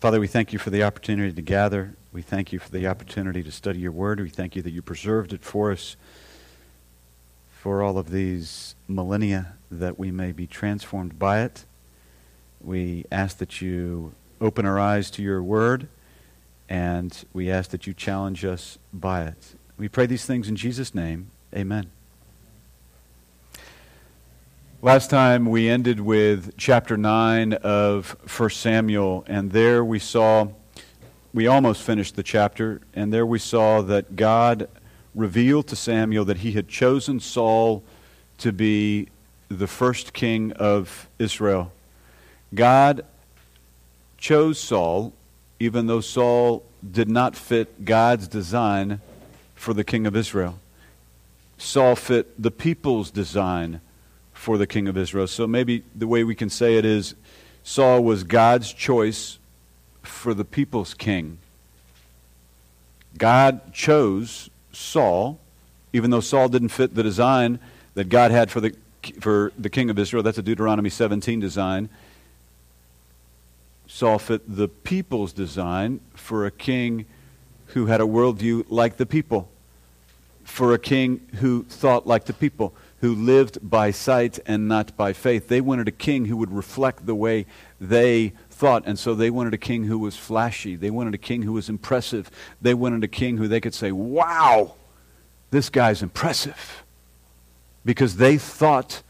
Father, we thank you for the opportunity to gather. We thank you for the opportunity to study your word. We thank you that you preserved it for us for all of these millennia that we may be transformed by it. We ask that you open our eyes to your word, and we ask that you challenge us by it. We pray these things in Jesus' name. Amen. Last time we ended with chapter 9 of 1 Samuel, and there we saw, we almost finished the chapter, and there we saw that God revealed to Samuel that he had chosen Saul to be the first king of Israel. God chose Saul, even though Saul did not fit God's design for the king of Israel. Saul fit the people's design for the king of Israel. So maybe the way we can say it is Saul was God's choice for the people's king. God chose Saul, even though Saul didn't fit the design that God had for the, for the king of Israel. That's a Deuteronomy 17 design. Saul fit the people's design for a king who had a worldview like the people, for a king who thought like the people who lived by sight and not by faith. They wanted a king who would reflect the way they thought, and so they wanted a king who was flashy. They wanted a king who was impressive. They wanted a king who they could say, wow, this guy's impressive. Because they thought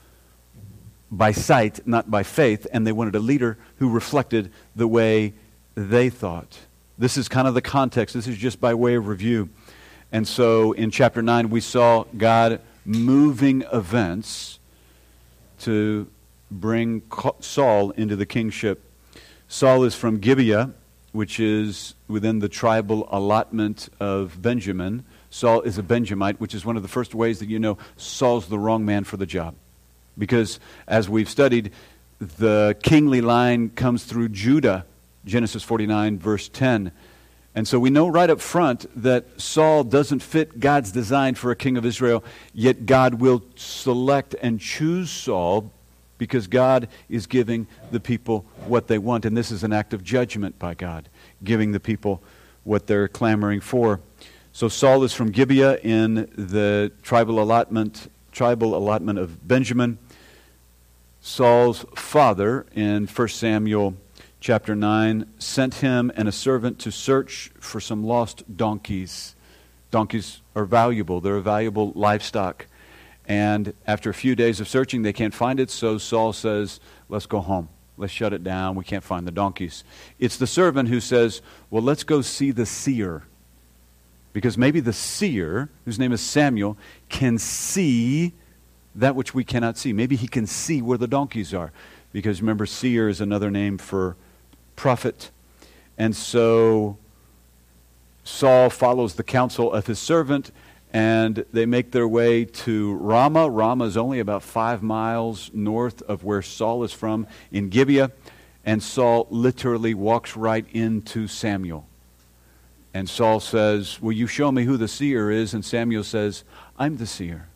by sight, not by faith, and they wanted a leader who reflected the way they thought. This is kind of the context. This is just by way of review. And so in chapter 9, we saw God moving events to bring Saul into the kingship. Saul is from Gibeah, which is within the tribal allotment of Benjamin. Saul is a Benjamite, which is one of the first ways that you know Saul's the wrong man for the job. Because as we've studied, the kingly line comes through Judah, Genesis 49, verse 10. And so we know right up front that Saul doesn't fit God's design for a king of Israel, yet God will select and choose Saul because God is giving the people what they want. And this is an act of judgment by God, giving the people what they're clamoring for. So Saul is from Gibeah in the tribal allotment, tribal allotment of Benjamin. Saul's father in 1 Samuel chapter 9, sent him and a servant to search for some lost donkeys. Donkeys are valuable, they're a valuable livestock. And after a few days of searching, they can't find it, so Saul says, Let's go home. Let's shut it down. We can't find the donkeys. It's the servant who says, Well, let's go see the seer. Because maybe the seer, whose name is Samuel, can see that which we cannot see. Maybe he can see where the donkeys are. Because remember, seer is another name for prophet. And so Saul follows the counsel of his servant, and they make their way to Ramah. Ramah is only about five miles north of where Saul is from in Gibeah. And Saul literally walks right into Samuel. And Saul says, Will you show me who the seer is? And Samuel says, I'm the seer.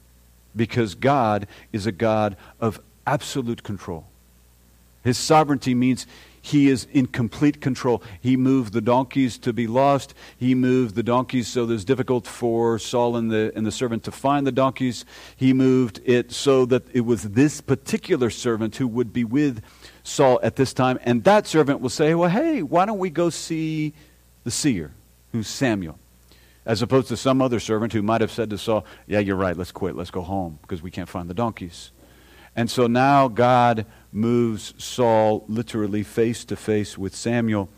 Because God is a God of absolute control. His sovereignty means he is in complete control. He moved the donkeys to be lost. He moved the donkeys so it's difficult for Saul and the, and the servant to find the donkeys. He moved it so that it was this particular servant who would be with Saul at this time. And that servant will say, Well, hey, why don't we go see the seer, who's Samuel? As opposed to some other servant who might have said to Saul, Yeah, you're right, let's quit, let's go home because we can't find the donkeys. And so now God moves Saul literally face to face with Samuel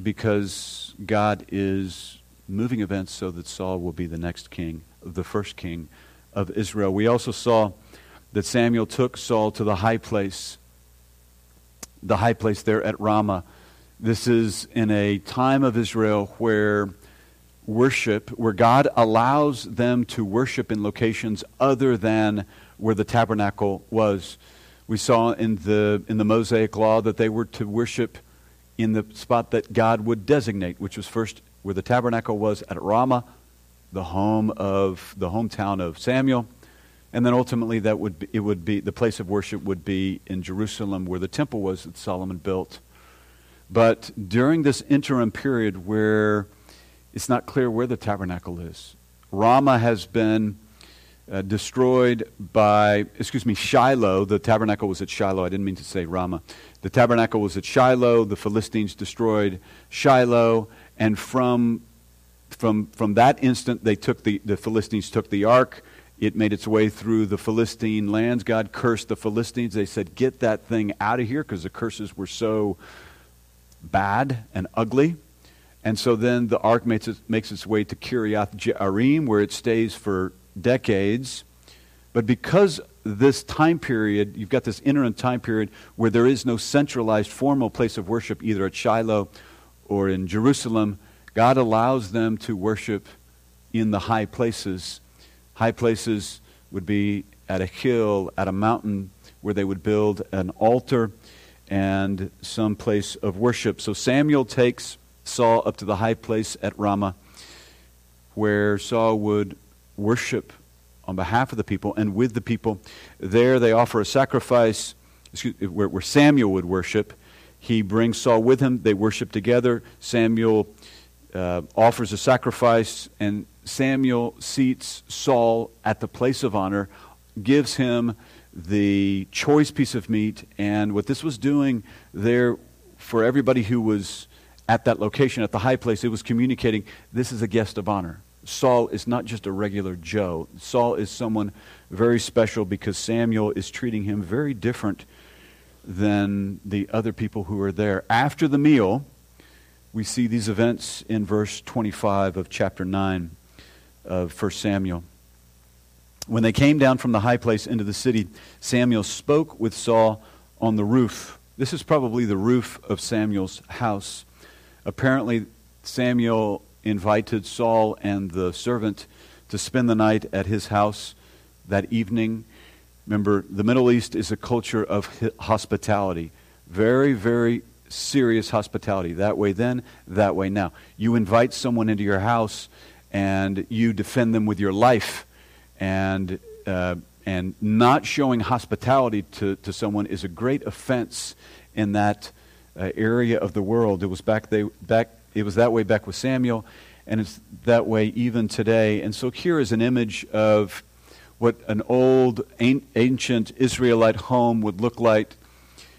because God is moving events so that Saul will be the next king, the first king of Israel. We also saw that Samuel took Saul to the high place, the high place there at Ramah. This is in a time of Israel where worship, where God allows them to worship in locations other than where the tabernacle was. We saw in the, in the Mosaic Law that they were to worship in the spot that God would designate, which was first where the tabernacle was at Ramah, the home of the hometown of Samuel, and then ultimately that would be, it would be the place of worship would be in Jerusalem where the temple was that Solomon built. But during this interim period where it's not clear where the tabernacle is, Ramah has been uh, destroyed by, excuse me, Shiloh. The tabernacle was at Shiloh. I didn't mean to say Ramah. The tabernacle was at Shiloh. The Philistines destroyed Shiloh. And from, from, from that instant, they took the, the Philistines took the ark. It made its way through the Philistine lands. God cursed the Philistines. They said, Get that thing out of here because the curses were so bad and ugly. And so then the ark makes, it, makes its way to Kiriath Jearim, where it stays for decades. But because this time period, you've got this interim time period where there is no centralized formal place of worship, either at Shiloh or in Jerusalem, God allows them to worship in the high places. High places would be at a hill, at a mountain, where they would build an altar and some place of worship. So Samuel takes Saul up to the high place at Ramah, where Saul would worship on behalf of the people and with the people. There they offer a sacrifice excuse, where, where Samuel would worship. He brings Saul with him. They worship together. Samuel uh, offers a sacrifice, and Samuel seats Saul at the place of honor, gives him the choice piece of meat. And what this was doing there for everybody who was at that location, at the high place, it was communicating this is a guest of honor. Saul is not just a regular Joe. Saul is someone very special because Samuel is treating him very different than the other people who are there. After the meal, we see these events in verse 25 of chapter 9 of 1 Samuel. When they came down from the high place into the city, Samuel spoke with Saul on the roof. This is probably the roof of Samuel's house. Apparently, Samuel invited Saul and the servant to spend the night at his house that evening. Remember, the Middle East is a culture of hospitality. Very, very serious hospitality. That way then, that way now. You invite someone into your house and you defend them with your life. And, uh, and not showing hospitality to, to someone is a great offense in that uh, area of the world. It was back, they, back it was that way back with Samuel, and it's that way even today. And so here is an image of what an old, ancient Israelite home would look like.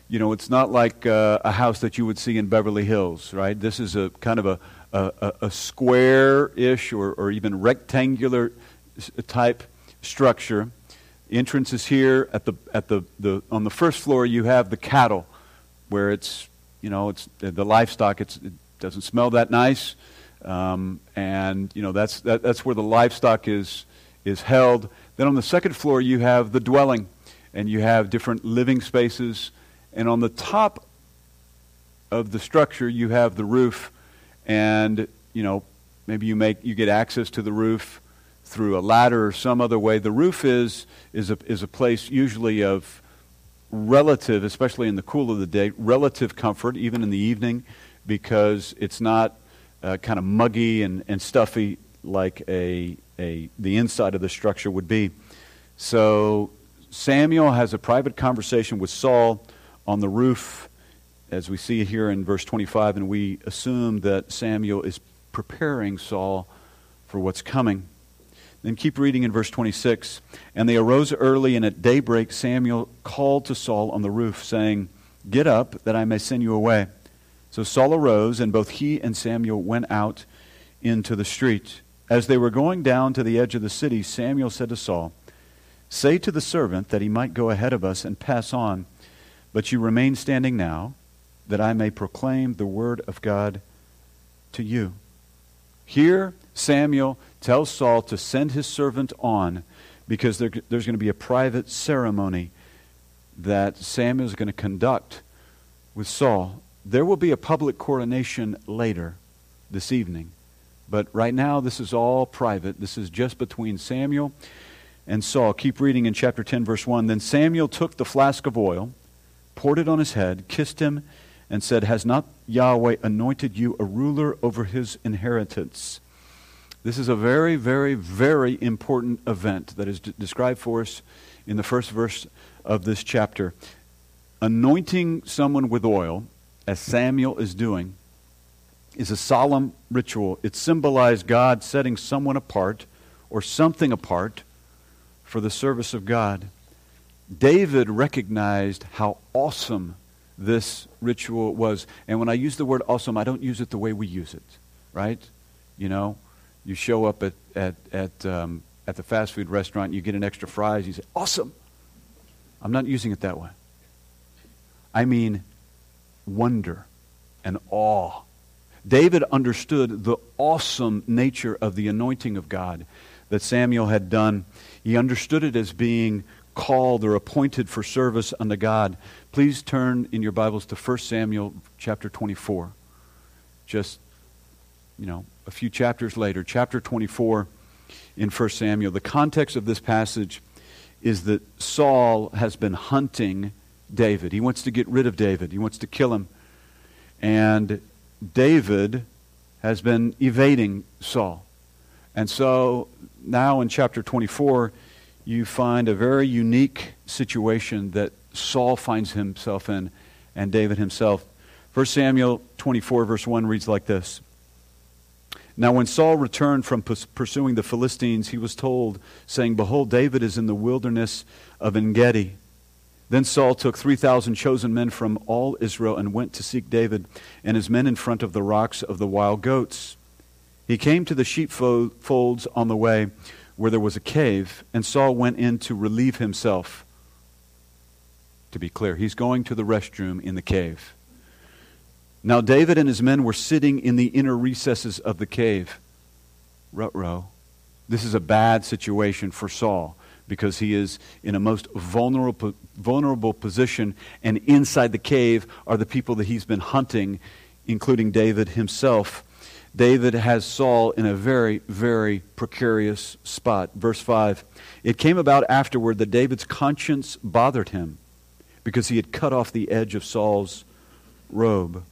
You know, it's not like uh, a house that you would see in Beverly Hills, right? This is a kind of a, a, a square-ish or, or even rectangular type structure. Entrance is here at the at the, the on the first floor. You have the cattle, where it's you know it's the livestock. It's it, doesn't smell that nice. Um, and you know that's that, that's where the livestock is is held. Then on the second floor you have the dwelling, and you have different living spaces. And on the top of the structure you have the roof, and you know maybe you make you get access to the roof through a ladder or some other way. The roof is is a is a place usually of relative, especially in the cool of the day, relative comfort, even in the evening because it's not uh, kind of muggy and, and stuffy like a, a, the inside of the structure would be. So Samuel has a private conversation with Saul on the roof, as we see here in verse 25, and we assume that Samuel is preparing Saul for what's coming. Then keep reading in verse 26. And they arose early, and at daybreak Samuel called to Saul on the roof, saying, Get up, that I may send you away. So Saul arose, and both he and Samuel went out into the street. As they were going down to the edge of the city, Samuel said to Saul, Say to the servant that he might go ahead of us and pass on, but you remain standing now, that I may proclaim the word of God to you. Here, Samuel tells Saul to send his servant on because there, there's going to be a private ceremony that Samuel is going to conduct with Saul. There will be a public coronation later this evening. But right now, this is all private. This is just between Samuel and Saul. Keep reading in chapter 10, verse 1. Then Samuel took the flask of oil, poured it on his head, kissed him, and said, Has not Yahweh anointed you a ruler over his inheritance? This is a very, very, very important event that is d- described for us in the first verse of this chapter. Anointing someone with oil as Samuel is doing, is a solemn ritual. It symbolized God setting someone apart or something apart for the service of God. David recognized how awesome this ritual was. And when I use the word awesome, I don't use it the way we use it, right? You know, you show up at, at, at, um, at the fast food restaurant, you get an extra fries, you say, awesome. I'm not using it that way. I mean wonder and awe. David understood the awesome nature of the anointing of God that Samuel had done. He understood it as being called or appointed for service unto God. Please turn in your Bibles to 1 Samuel chapter 24. Just, you know, a few chapters later, chapter 24 in 1 Samuel. The context of this passage is that Saul has been hunting David. He wants to get rid of David, he wants to kill him. And David has been evading Saul. And so now in chapter 24, you find a very unique situation that Saul finds himself in and David himself. 1 Samuel 24, verse 1 reads like this Now, when Saul returned from pursuing the Philistines, he was told, saying, Behold, David is in the wilderness of En Gedi. Then Saul took 3,000 chosen men from all Israel and went to seek David and his men in front of the rocks of the wild goats. He came to the sheepfolds on the way where there was a cave, and Saul went in to relieve himself. To be clear, he's going to the restroom in the cave. Now, David and his men were sitting in the inner recesses of the cave. Rut This is a bad situation for Saul because he is in a most vulnerable, vulnerable position, and inside the cave are the people that he's been hunting, including David himself. David has Saul in a very, very precarious spot. Verse 5 It came about afterward that David's conscience bothered him because he had cut off the edge of Saul's robe.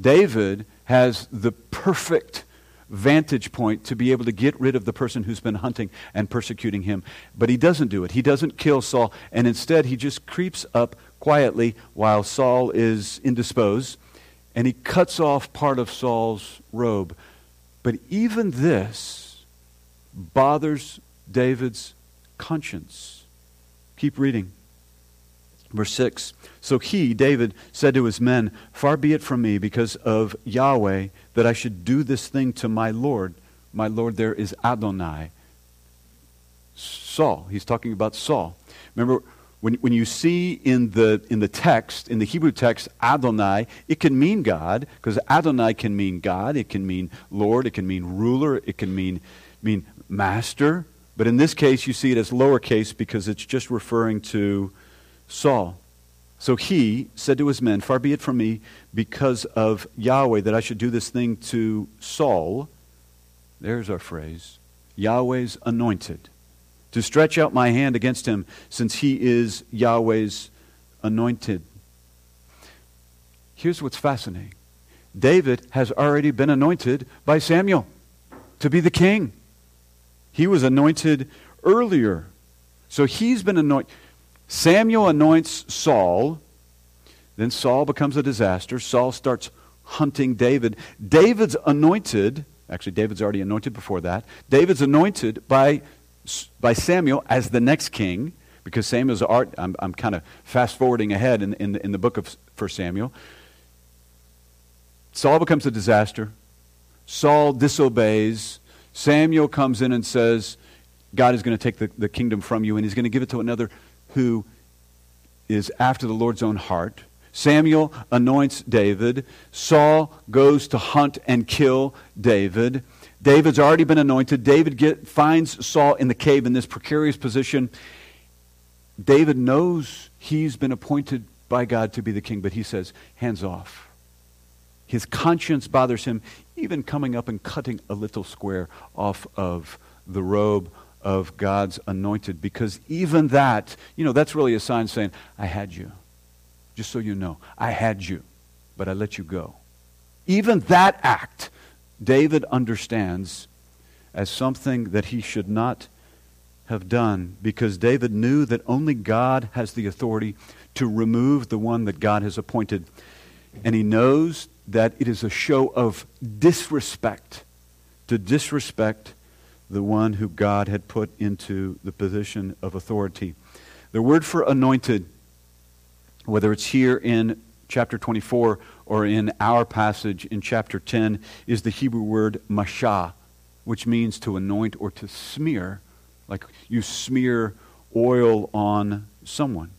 David has the perfect vantage point to be able to get rid of the person who's been hunting and persecuting him. But he doesn't do it. He doesn't kill Saul, and instead he just creeps up quietly while Saul is indisposed and he cuts off part of Saul's robe. But even this bothers David's conscience. Keep reading. Verse 6 So he, David, said to his men, Far be it from me, because of Yahweh, that I should do this thing to my Lord. My Lord there is Adonai. Saul. He's talking about Saul. Remember, when, when you see in the, in the text, in the Hebrew text, Adonai, it can mean God, because Adonai can mean God, it can mean Lord, it can mean ruler, it can mean, mean master. But in this case, you see it as lowercase because it's just referring to Saul. So he said to his men, Far be it from me, because of Yahweh, that I should do this thing to Saul. There's our phrase Yahweh's anointed to stretch out my hand against him, since he is Yahweh's anointed. Here's what's fascinating David has already been anointed by Samuel to be the king. He was anointed earlier. So he's been anointed. Samuel anoints Saul. Then Saul becomes a disaster. Saul starts hunting David. David's anointed. Actually, David's already anointed before that. David's anointed by by Samuel as the next king, because Samuel's art, I'm, I'm kind of fast forwarding ahead in, in, the, in the book of 1 Samuel. Saul becomes a disaster. Saul disobeys. Samuel comes in and says, God is going to take the, the kingdom from you, and he's going to give it to another who is after the Lord's own heart. Samuel anoints David. Saul goes to hunt and kill David. David's already been anointed. David get, finds Saul in the cave in this precarious position. David knows he's been appointed by God to be the king, but he says, hands off. His conscience bothers him, even coming up and cutting a little square off of the robe of God's anointed, because even that, you know, that's really a sign saying, I had you. Just so you know, I had you, but I let you go. Even that act David understands as something that he should not have done because David knew that only God has the authority to remove the one that God has appointed. And he knows that it is a show of disrespect to disrespect the one who God had put into the position of authority. The word for anointed, whether it's here in chapter 24 or in our passage in chapter 10, is the Hebrew word mashah, which means to anoint or to smear, like you smear oil on someone.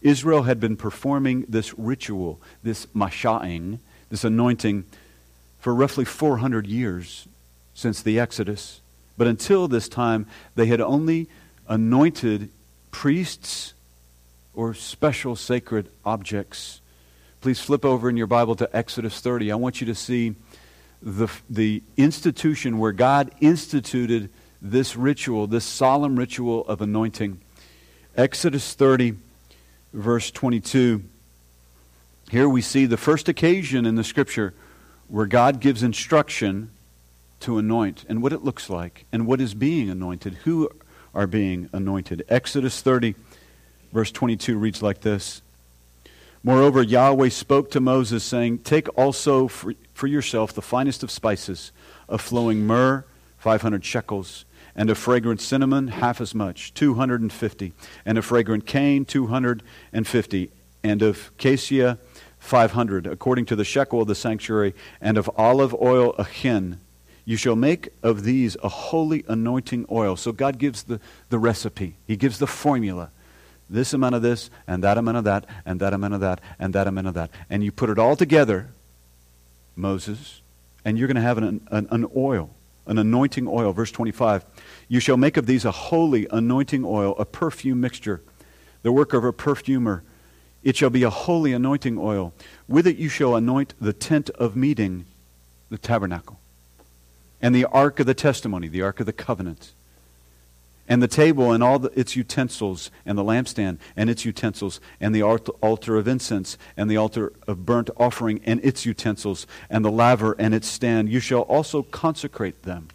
Israel had been performing this ritual, this masha'ing, this anointing, for roughly 400 years since the Exodus. But until this time, they had only anointed priests or special sacred objects. Please flip over in your Bible to Exodus 30. I want you to see the, the institution where God instituted this ritual, this solemn ritual of anointing. Exodus 30, verse 22. Here we see the first occasion in the scripture where God gives instruction to anoint and what it looks like and what is being anointed, who are being anointed. Exodus 30, verse 22 reads like this Moreover, Yahweh spoke to Moses, saying, Take also for, for yourself the finest of spices, of flowing myrrh, 500 shekels, and of fragrant cinnamon, half as much, 250, and of fragrant cane, 250, and of cassia, 500, according to the shekel of the sanctuary, and of olive oil, a hin you shall make of these a holy anointing oil. So God gives the, the recipe, He gives the formula. This amount of this, and that amount of that, and that amount of that, and that amount of that. And you put it all together, Moses, and you're going to have an, an, an oil, an anointing oil. Verse 25 You shall make of these a holy anointing oil, a perfume mixture, the work of a perfumer. It shall be a holy anointing oil. With it you shall anoint the tent of meeting, the tabernacle and the ark of the testimony, the ark of the covenant, and the table and all the, its utensils, and the lampstand and its utensils, and the altar of incense, and the altar of burnt offering and its utensils, and the laver and its stand. You shall also consecrate them.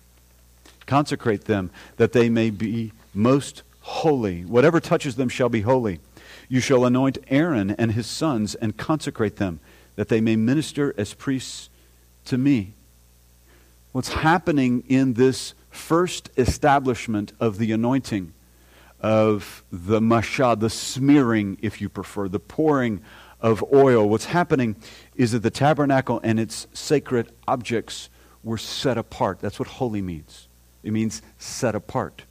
Consecrate them that they may be most holy. Whatever touches them shall be holy. You shall anoint Aaron and his sons and consecrate them, that they may minister as priests to me what's happening in this first establishment of the anointing, of the mashah, the smearing, if you prefer, the pouring of oil. What's happening is that the tabernacle and its sacred objects were set apart. That's what holy means. It means set apart.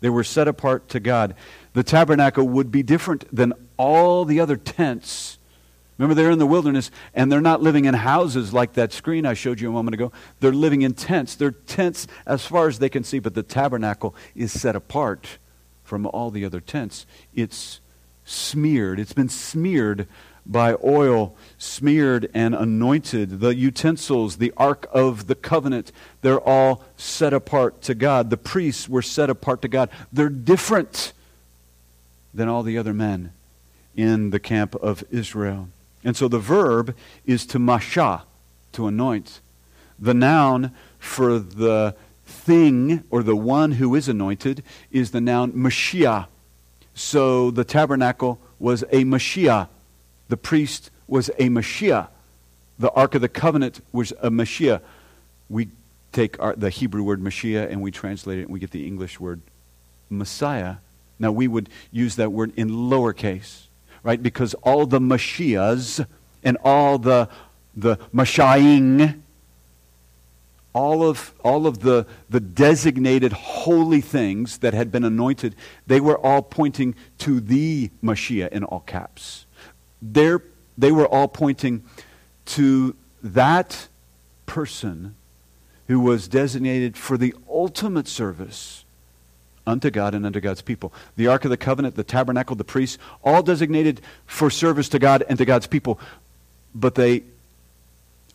They were set apart to God. The tabernacle would be different than all the other tents Remember, they're in the wilderness and they're not living in houses like that screen I showed you a moment ago. They're living in tents. They're tents as far as they can see, but the tabernacle is set apart from all the other tents. It's smeared, it's been smeared by oil, smeared and anointed. The utensils, the Ark of the Covenant, they're all set apart to God. The priests were set apart to God. They're different than all the other men in the camp of Israel. And so the verb is to masha, to anoint. The noun for the thing or the one who is anointed is the noun Mashiach. So the tabernacle was a Mashiach. The priest was a Mashiach. The Ark of the Covenant was a Mashiach. We take our, the Hebrew word Mashiach and we translate it and we get the English word Messiah. Now we would use that word in lowercase right? Because all the Mashiachs and all the, the Mashaing, all of, all of the, the designated holy things that had been anointed, they were all pointing to the Mashiach in all caps. They're, they were all pointing to that person who was designated for the ultimate service unto God and unto God's people. The Ark of the Covenant, the tabernacle, the priests, all designated for service to God and to God's people. But they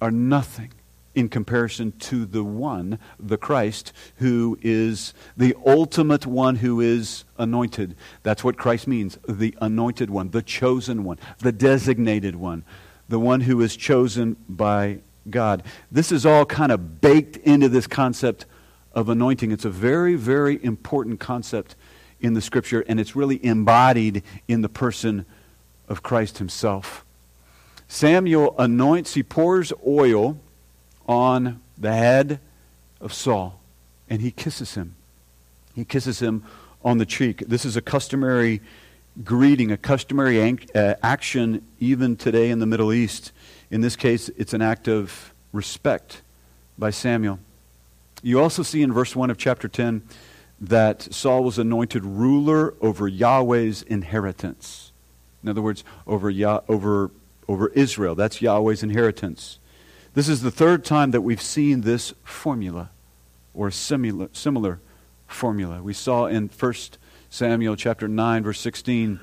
are nothing in comparison to the one, the Christ, who is the ultimate one who is anointed. That's what Christ means the anointed one, the chosen one, the designated one, the one who is chosen by God. This is all kind of baked into this concept of anointing. It's a very, very important concept in the scripture, and it's really embodied in the person of Christ himself. Samuel anoints, he pours oil on the head of Saul, and he kisses him. He kisses him on the cheek. This is a customary greeting, a customary uh, action even today in the Middle East. In this case, it's an act of respect by Samuel. You also see in verse 1 of chapter 10 that Saul was anointed ruler over Yahweh's inheritance. In other words, over, Yah- over, over Israel. That's Yahweh's inheritance. This is the third time that we've seen this formula or similar, similar formula. We saw in 1 Samuel chapter 9 verse 16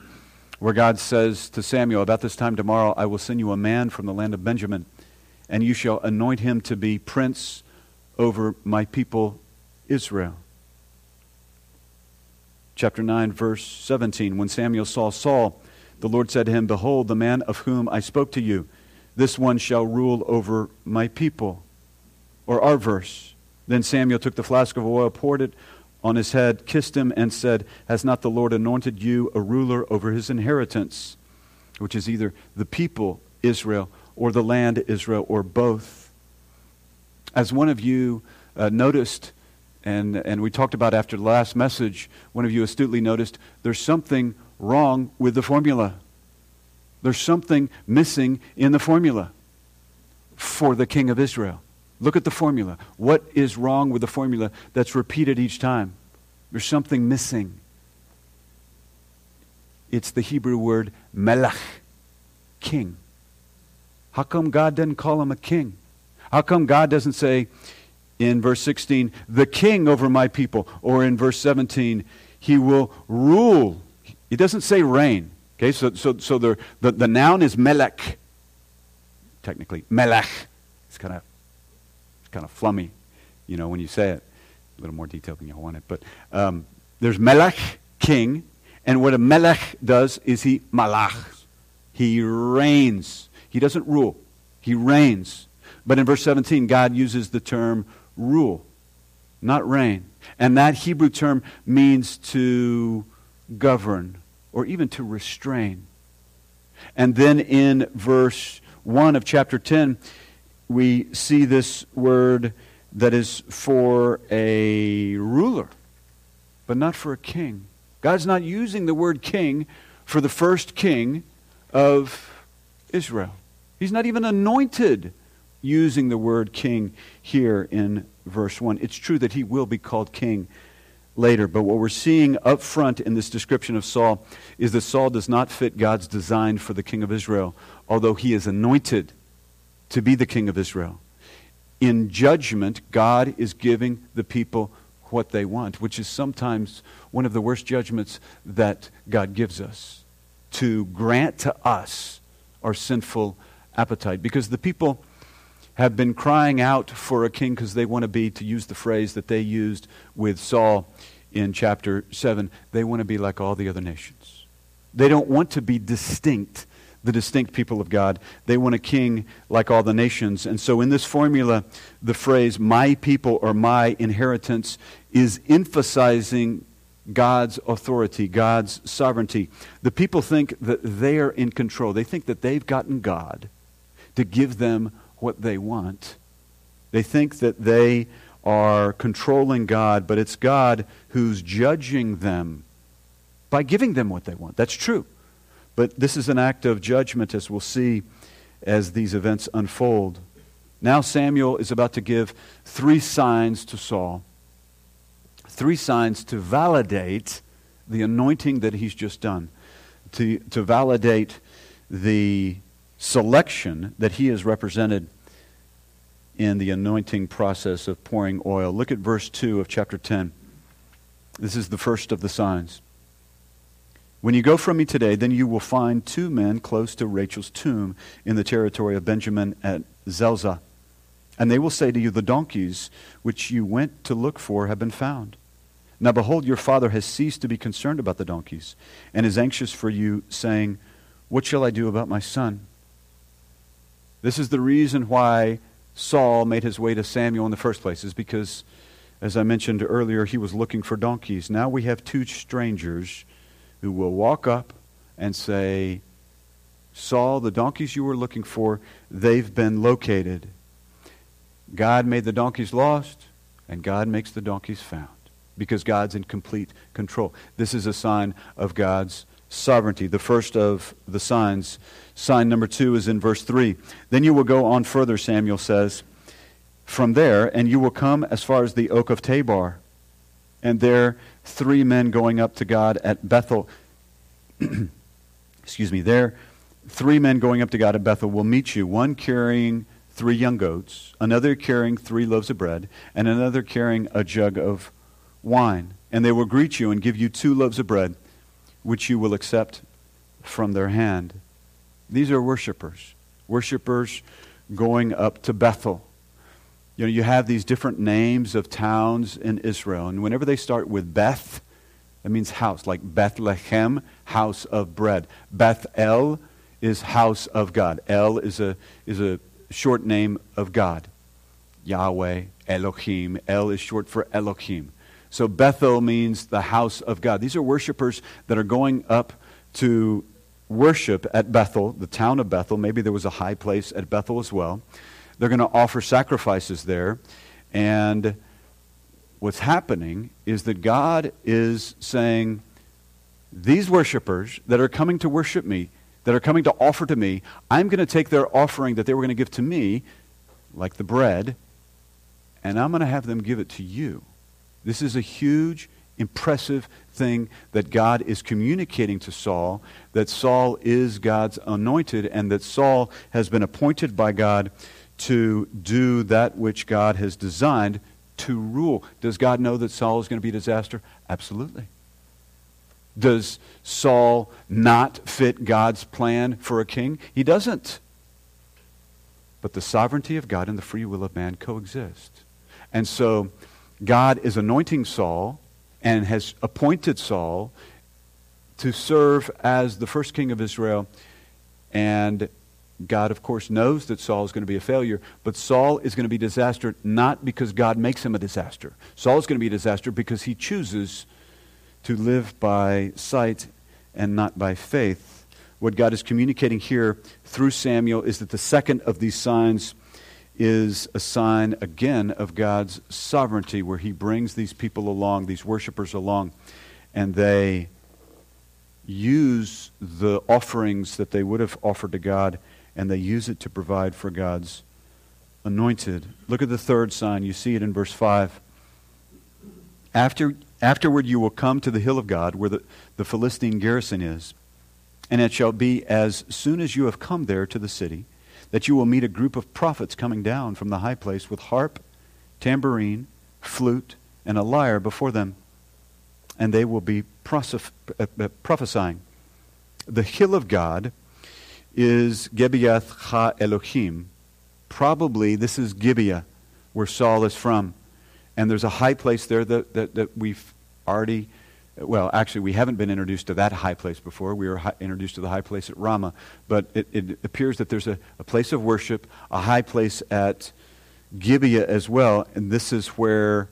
where God says to Samuel, About this time tomorrow I will send you a man from the land of Benjamin, and you shall anoint him to be prince over my people Israel. Chapter 9, verse 17. When Samuel saw Saul, the Lord said to him, Behold, the man of whom I spoke to you, this one shall rule over my people. Or our verse. Then Samuel took the flask of oil, poured it on his head, kissed him, and said, Has not the Lord anointed you a ruler over his inheritance, which is either the people Israel or the land Israel or both? As one of you uh, noticed, and, and we talked about after the last message, one of you astutely noticed, there's something wrong with the formula. There's something missing in the formula for the king of Israel. Look at the formula. What is wrong with the formula that's repeated each time? There's something missing. It's the Hebrew word melech, king. How come God doesn't call him a king? How come God doesn't say in verse 16, the king over my people, or in verse 17, he will rule? He doesn't say reign. Okay, so, so, so the, the, the noun is melech, technically. Melech. It's kind of kind of flummy, you know, when you say it. A little more detail than you want it. But um, there's Melech, king, and what a Melech does is he malach. He reigns. He doesn't rule. He reigns. But in verse 17, God uses the term rule, not reign. And that Hebrew term means to govern or even to restrain. And then in verse 1 of chapter 10, we see this word that is for a ruler, but not for a king. God's not using the word king for the first king of Israel. He's not even anointed using the word king here in verse 1. It's true that he will be called king later, but what we're seeing up front in this description of Saul is that Saul does not fit God's design for the king of Israel, although he is anointed to be the king of Israel. In judgment, God is giving the people what they want, which is sometimes one of the worst judgments that God gives us to grant to us our sinful appetite. Because the people have been crying out for a king because they want to be, to use the phrase that they used with Saul in chapter 7, they want to be like all the other nations. They don't want to be distinct the distinct people of God. They want a king like all the nations. And so in this formula, the phrase my people or my inheritance is emphasizing God's authority, God's sovereignty. The people think that they are in control. They think that they've gotten God to give them what they want. They think that they are controlling God, but it's God who's judging them by giving them what they want. That's true. But this is an act of judgment, as we'll see as these events unfold. Now, Samuel is about to give three signs to Saul, three signs to validate the anointing that he's just done, to, to validate the selection that he has represented in the anointing process of pouring oil. Look at verse 2 of chapter 10. This is the first of the signs. When you go from me today, then you will find two men close to Rachel's tomb in the territory of Benjamin at Zelzah. And they will say to you, The donkeys which you went to look for have been found. Now behold, your father has ceased to be concerned about the donkeys, and is anxious for you, saying, What shall I do about my son? This is the reason why Saul made his way to Samuel in the first place, is because, as I mentioned earlier, he was looking for donkeys. Now we have two strangers who will walk up and say, Saul, the donkeys you were looking for, they've been located. God made the donkeys lost, and God makes the donkeys found because God's in complete control. This is a sign of God's sovereignty. The first of the signs, sign number two, is in verse 3. Then you will go on further, Samuel says, from there, and you will come as far as the oak of Tabor. And there, three men going up to God at Bethel. Excuse me, there, three men going up to God at Bethel will meet you, one carrying three young goats, another carrying three loaves of bread, and another carrying a jug of wine. And they will greet you and give you two loaves of bread, which you will accept from their hand. These are worshipers, worshipers going up to Bethel. You know, you have these different names of towns in Israel, and whenever they start with Beth, that means house, like Bethlehem, house of bread. Bethel is house of God. El is a, is a short name of God. Yahweh, Elohim. El is short for Elohim. So Bethel means the house of God. These are worshipers that are going up to worship at Bethel, the town of Bethel. Maybe there was a high place at Bethel as well. They're going to offer sacrifices there. And what's happening is that God is saying, These worshipers that are coming to worship me, that are coming to offer to me, I'm going to take their offering that they were going to give to me, like the bread, and I'm going to have them give it to you. This is a huge, impressive thing that God is communicating to Saul that Saul is God's anointed and that Saul has been appointed by God to do that which God has designed to rule. Does God know that Saul is going to be a disaster? Absolutely. Does Saul not fit God's plan for a king? He doesn't. But the sovereignty of God and the free will of man coexist. And so God is anointing Saul and has appointed Saul to serve as the first king of Israel. And God, of course, knows that Saul is going to be a failure, but Saul is going to be a disaster not because God makes him a disaster. Saul is going to be a disaster because he chooses to live by sight and not by faith. What God is communicating here through Samuel is that the second of these signs is a sign, again, of God's sovereignty, where he brings these people along, these worshipers along, and they use the offerings that they would have offered to God, and they use it to provide for God's anointed. Look at the third sign. You see it in verse 5. After Afterward, you will come to the hill of God, where the, the Philistine garrison is. And it shall be as soon as you have come there to the city, that you will meet a group of prophets coming down from the high place with harp, tambourine, flute, and a lyre before them. And they will be uh, uh, prophesying. The hill of God is Gebiath Ha Elohim. Probably this is Gibeah, where Saul is from. And there's a high place there that, that, that we've already, well, actually, we haven't been introduced to that high place before. We were hi- introduced to the high place at Ramah. But it, it appears that there's a, a place of worship, a high place at Gibeah as well. And this is where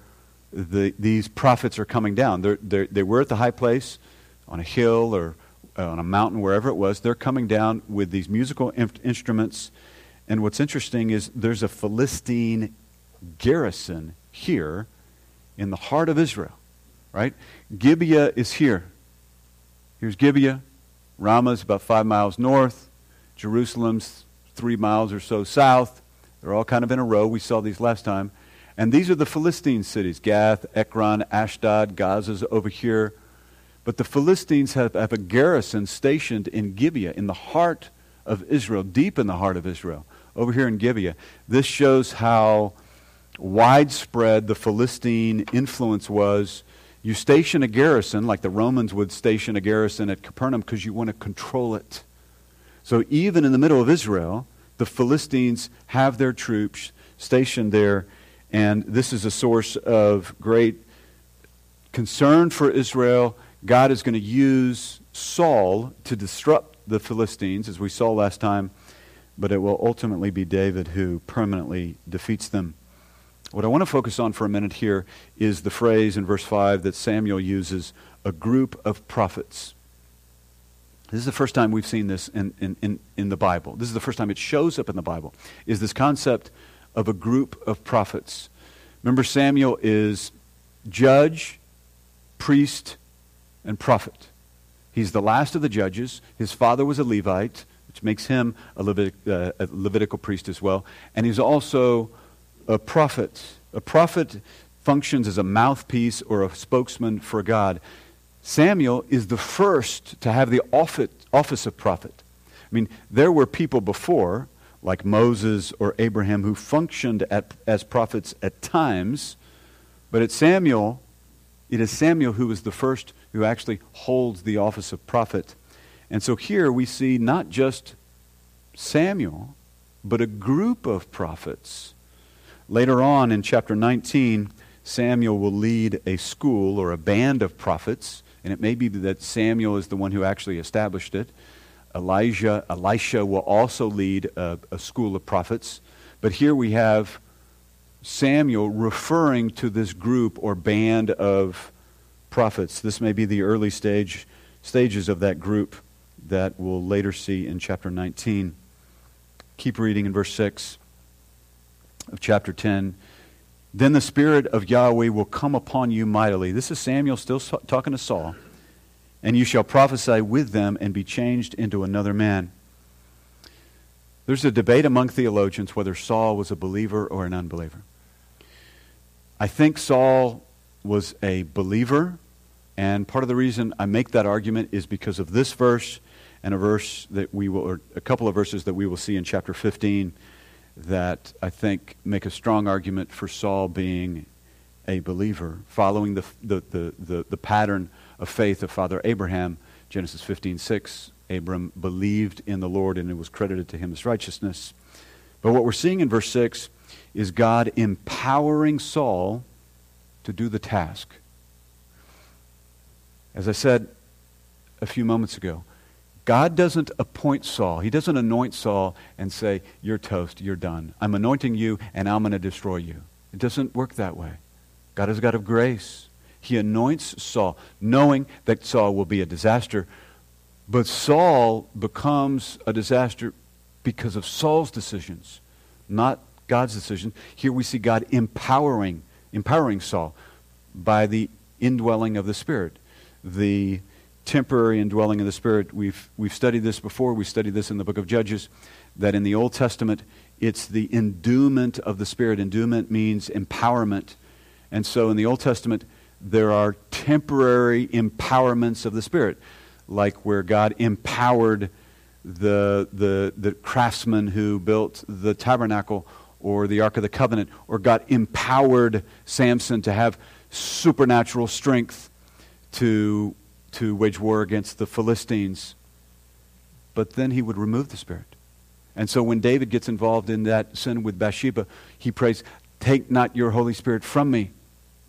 the, these prophets are coming down. They're, they're, they were at the high place on a hill or uh, on a mountain, wherever it was. They're coming down with these musical in- instruments. And what's interesting is there's a Philistine garrison here in the heart of Israel, right? Gibeah is here. Here's Gibeah. Ramah is about five miles north. Jerusalem's three miles or so south. They're all kind of in a row. We saw these last time. And these are the Philistine cities Gath, Ekron, Ashdod, Gaza's over here. But the Philistines have, have a garrison stationed in Gibeah, in the heart of Israel, deep in the heart of Israel, over here in Gibeah. This shows how widespread the Philistine influence was. You station a garrison, like the Romans would station a garrison at Capernaum, because you want to control it. So even in the middle of Israel, the Philistines have their troops stationed there, and this is a source of great concern for Israel. God is going to use Saul to disrupt the Philistines, as we saw last time, but it will ultimately be David who permanently defeats them. What I want to focus on for a minute here is the phrase in verse 5 that Samuel uses a group of prophets. This is the first time we've seen this in, in, in, in the Bible. This is the first time it shows up in the Bible, is this concept of a group of prophets. Remember, Samuel is judge, priest, and prophet. He's the last of the judges. His father was a Levite, which makes him a, Levitic, uh, a Levitical priest as well. And he's also a prophet. A prophet functions as a mouthpiece or a spokesman for God. Samuel is the first to have the office of prophet. I mean, there were people before, like Moses or Abraham, who functioned at, as prophets at times, but at Samuel, it is Samuel who is the first who actually holds the office of prophet. And so here we see not just Samuel, but a group of prophets. Later on in chapter 19, Samuel will lead a school or a band of prophets, and it may be that Samuel is the one who actually established it. Elijah, Elisha will also lead a, a school of prophets. But here we have Samuel referring to this group or band of prophets. This may be the early stage stages of that group that we'll later see in chapter 19. Keep reading in verse 6 of chapter 10. Then the Spirit of Yahweh will come upon you mightily. This is Samuel still talking to Saul. And you shall prophesy with them and be changed into another man. There's a debate among theologians whether Saul was a believer or an unbeliever. I think Saul was a believer, and part of the reason I make that argument is because of this verse and a verse that we will, or a couple of verses that we will see in chapter 15 that I think make a strong argument for Saul being a believer, following the, the, the, the, the pattern of faith of Father Abraham. Genesis 15 6, Abram believed in the Lord and it was credited to him as righteousness. But what we're seeing in verse 6 is God empowering Saul to do the task. As I said a few moments ago, God doesn't appoint Saul. He doesn't anoint Saul and say, You're toast, you're done. I'm anointing you and I'm going to destroy you. It doesn't work that way. God is a God of grace. He anoints Saul, knowing that Saul will be a disaster. But Saul becomes a disaster because of Saul's decisions, not God's decision. Here we see God empowering, empowering Saul by the indwelling of the Spirit. The temporary indwelling of the Spirit. We've, we've studied this before. We studied this in the book of Judges, that in the Old Testament, it's the endowment of the Spirit. Endowment means empowerment. And so in the Old Testament, there are temporary empowerments of the Spirit, like where God empowered the, the, the craftsman who built the tabernacle or the Ark of the Covenant, or God empowered Samson to have supernatural strength to, to wage war against the Philistines. But then he would remove the Spirit. And so when David gets involved in that sin with Bathsheba, he prays, Take not your Holy Spirit from me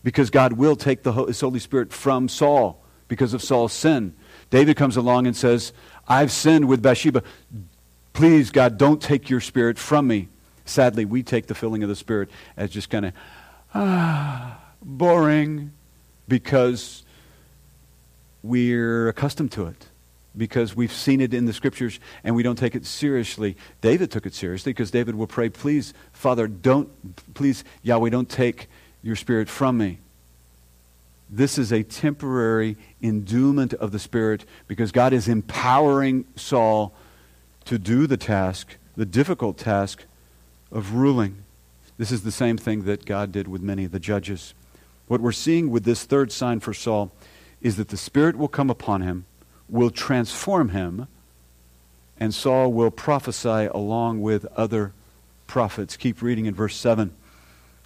because God will take the, Holy Spirit from Saul because of Saul's sin. David comes along and says, I've sinned with Bathsheba. Please, God, don't take your Spirit from me. Sadly, we take the filling of the Spirit as just kind of, ah, boring because we're accustomed to it because we've seen it in the scriptures and we don't take it seriously. David took it seriously because David will pray, please, Father, don't, please, Yahweh, don't take your spirit from me. This is a temporary endowment of the Spirit because God is empowering Saul to do the task, the difficult task of ruling. This is the same thing that God did with many of the judges. What we're seeing with this third sign for Saul is that the Spirit will come upon him, will transform him, and Saul will prophesy along with other prophets. Keep reading in verse 7.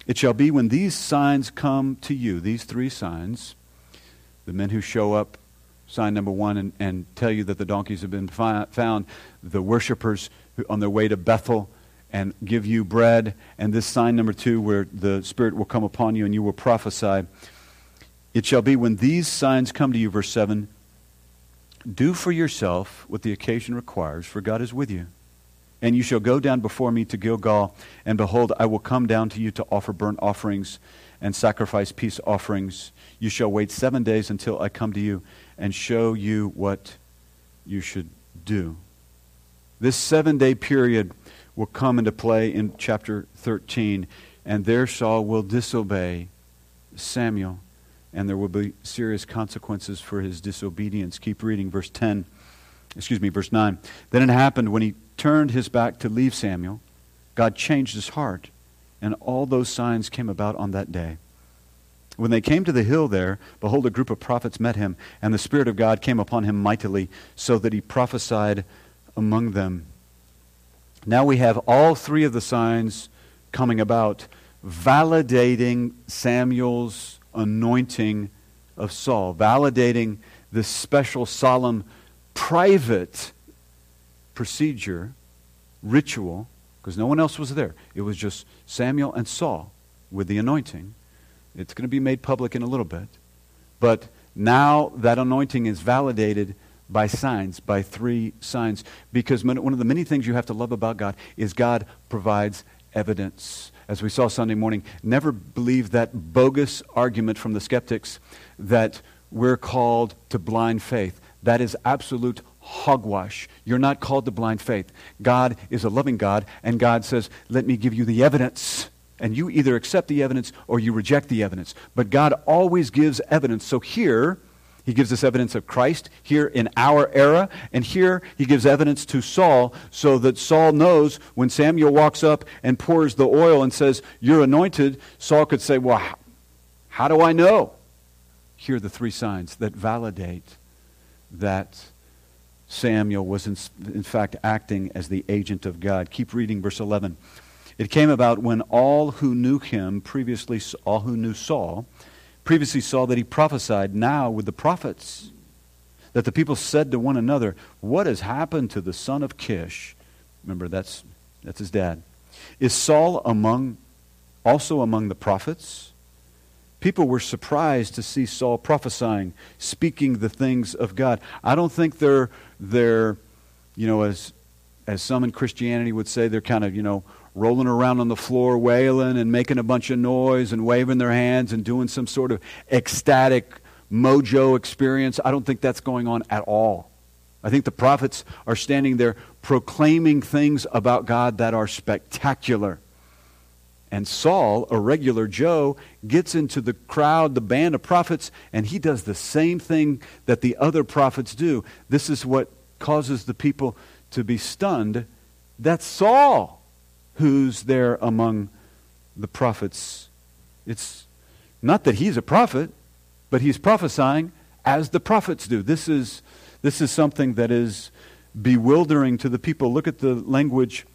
It shall be when these signs come to you, these three signs, the men who show up, sign number one, and, and tell you that the donkeys have been fi- found, the worshippers on their way to Bethel and give you bread, and this sign number two, where the Spirit will come upon you and you will prophesy. It shall be when these signs come to you, verse 7, do for yourself what the occasion requires, for God is with you. And you shall go down before me to Gilgal, and behold, I will come down to you to offer burnt offerings and sacrifice peace offerings. You shall wait seven days until I come to you and show you what you should do. This seven day period will come into play in chapter 13, and there Saul will disobey Samuel, and there will be serious consequences for his disobedience. Keep reading, verse 10, excuse me, verse 9. Then it happened when he turned his back to leave Samuel, God changed his heart, and all those signs came about on that day. When they came to the hill there, behold, a group of prophets met him, and the Spirit of God came upon him mightily, so that he prophesied among them. Now we have all three of the signs coming about, validating Samuel's anointing of Saul, validating this special, solemn, private procedure, ritual, because no one else was there. It was just Samuel and Saul with the anointing. It's going to be made public in a little bit. But now that anointing is validated by signs, by three signs. Because one of the many things you have to love about God is God provides evidence. As we saw Sunday morning, never believe that bogus argument from the skeptics that we're called to blind faith. That is absolute hogwash. You're not called to blind faith. God is a loving God, and God says, Let me give you the evidence. And you either accept the evidence or you reject the evidence. But God always gives evidence. So here, he gives us evidence of Christ here in our era, and here he gives evidence to Saul so that Saul knows when Samuel walks up and pours the oil and says, You're anointed, Saul could say, Well, how do I know? Here are the three signs that validate that Samuel was, in, in fact, acting as the agent of God. Keep reading verse 11. It came about when all who knew him previously, all who knew Saul, previously saw that he prophesied now with the prophets. That the people said to one another, What has happened to the son of Kish? Remember, that's, that's his dad. Is Saul among, also among the prophets? People were surprised to see Saul prophesying, speaking the things of God. I don't think they're, they're you know, as, as some in Christianity would say, they're kind of, you know, rolling around on the floor, wailing and making a bunch of noise and waving their hands and doing some sort of ecstatic mojo experience. I don't think that's going on at all. I think the prophets are standing there proclaiming things about God that are spectacular. And Saul, a regular Joe, gets into the crowd, the band of prophets, and he does the same thing that the other prophets do. This is what causes the people to be stunned. That's Saul who's there among the prophets. It's not that he's a prophet, but he's prophesying as the prophets do. This is, this is something that is bewildering to the people. Look at the language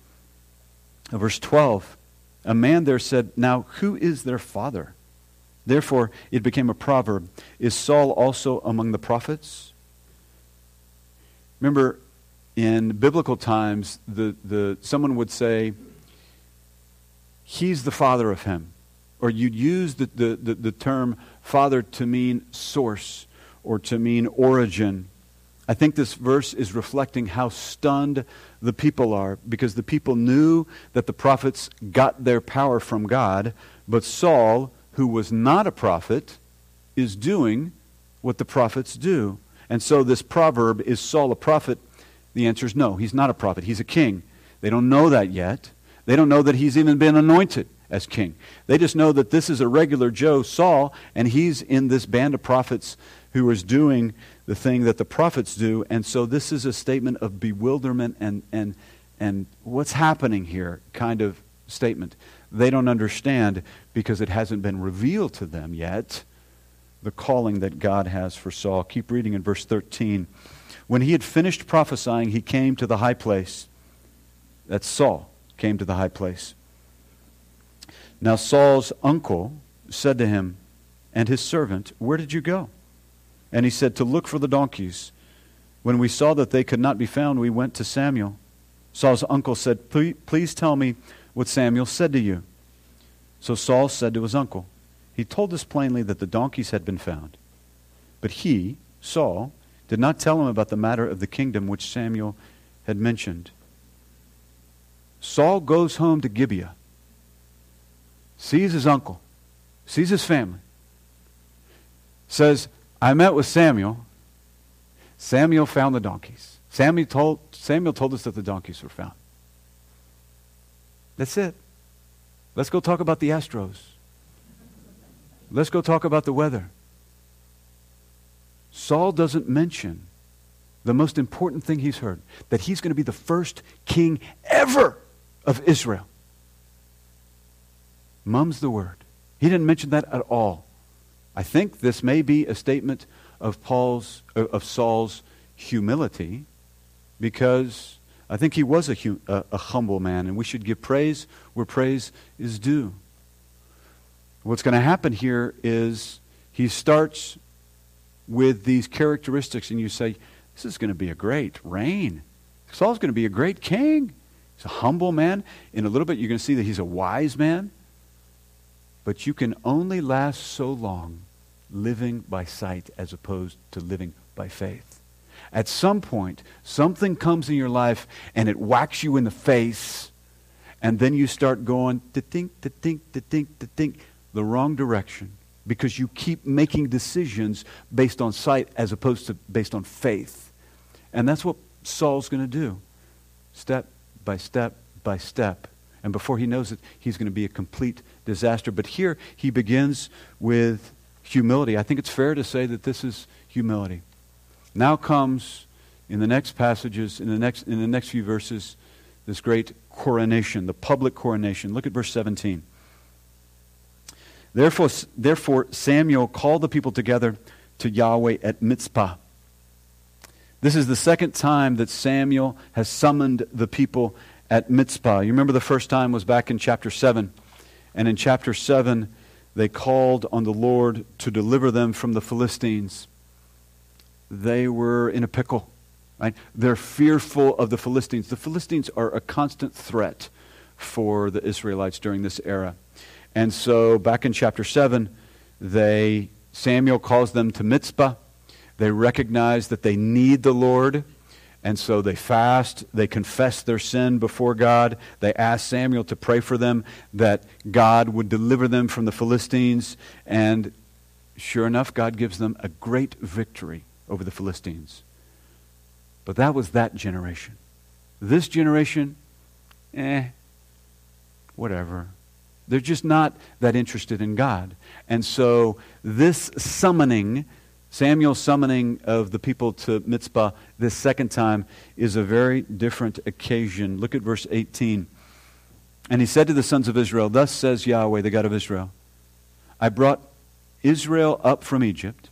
of verse 12. A man there said, Now who is their father? Therefore, it became a proverb Is Saul also among the prophets? Remember, in biblical times, the, the, someone would say, he's the father of him. Or you'd use the, the, the, the, term father to mean source or to mean origin. I think this verse is reflecting how stunned the people are because the people knew that the prophets got their power from God, but Saul, who was not a prophet, is doing what the prophets do. And so this proverb is Saul a prophet? The answer is no, he's not a prophet. He's a king. They don't know that yet. They don't know that he's even been anointed as king. They just know that this is a regular Joe, Saul, and he's in this band of prophets who is doing the thing that the prophets do. And so this is a statement of bewilderment and, and, and what's happening here kind of statement. They don't understand because it hasn't been revealed to them yet the calling that God has for Saul. Keep reading in verse 13. When he had finished prophesying, he came to the high place. That's Saul came to the high place. Now Saul's uncle said to him and his servant, Where did you go? And he said, To look for the donkeys. When we saw that they could not be found, we went to Samuel. Saul's uncle said, Please tell me what Samuel said to you. So Saul said to his uncle, He told us plainly that the donkeys had been found. But he, Saul, did not tell him about the matter of the kingdom which Samuel had mentioned. Saul goes home to Gibeah, sees his uncle, sees his family, says, I met with Samuel. Samuel found the donkeys. Samuel told, Samuel told us that the donkeys were found. That's it. Let's go talk about the Astros. Let's go talk about the weather. Saul doesn't mention the most important thing he's heard that he's going to be the first king ever of Israel. Mum's the word. He didn't mention that at all. I think this may be a statement of Paul's uh, of Saul's humility because I think he was a, a, a humble man and we should give praise where praise is due. What's going to happen here is he starts with these characteristics and you say, this is going to be a great reign. Saul's going to be a great king. He's a humble man. In a little bit, you're going to see that he's a wise man. But you can only last so long living by sight as opposed to living by faith. At some point, something comes in your life and it whacks you in the face, and then you start going to think, to think, to think, to think the wrong direction because you keep making decisions based on sight as opposed to based on faith. And that's what Saul's going to do, step by step by step. And before he knows it, he's going to be a complete disaster. But here he begins with humility. I think it's fair to say that this is humility. Now comes in the next passages, in the next, in the next few verses, this great coronation, the public coronation. Look at verse 17. Therefore, therefore Samuel called the people together to Yahweh at Mizpah. This is the second time that Samuel has summoned the people at Mizpah. You remember the first time was back in chapter 7. And in chapter 7, they called on the Lord to deliver them from the Philistines. They were in a pickle. Right? They're fearful of the Philistines. The Philistines are a constant threat for the Israelites during this era. And so back in chapter 7, they Samuel calls them to Mizpah. They recognize that they need the Lord. And so they fast, they confess their sin before God. They ask Samuel to pray for them that God would deliver them from the Philistines. And sure enough, God gives them a great victory over the Philistines. But that was that generation. This generation, eh, whatever. They're just not that interested in God. And so this summoning, Samuel's summoning of the people to Mizpah this second time, is a very different occasion. Look at verse 18. And he said to the sons of Israel, Thus says Yahweh, the God of Israel, I brought Israel up from Egypt,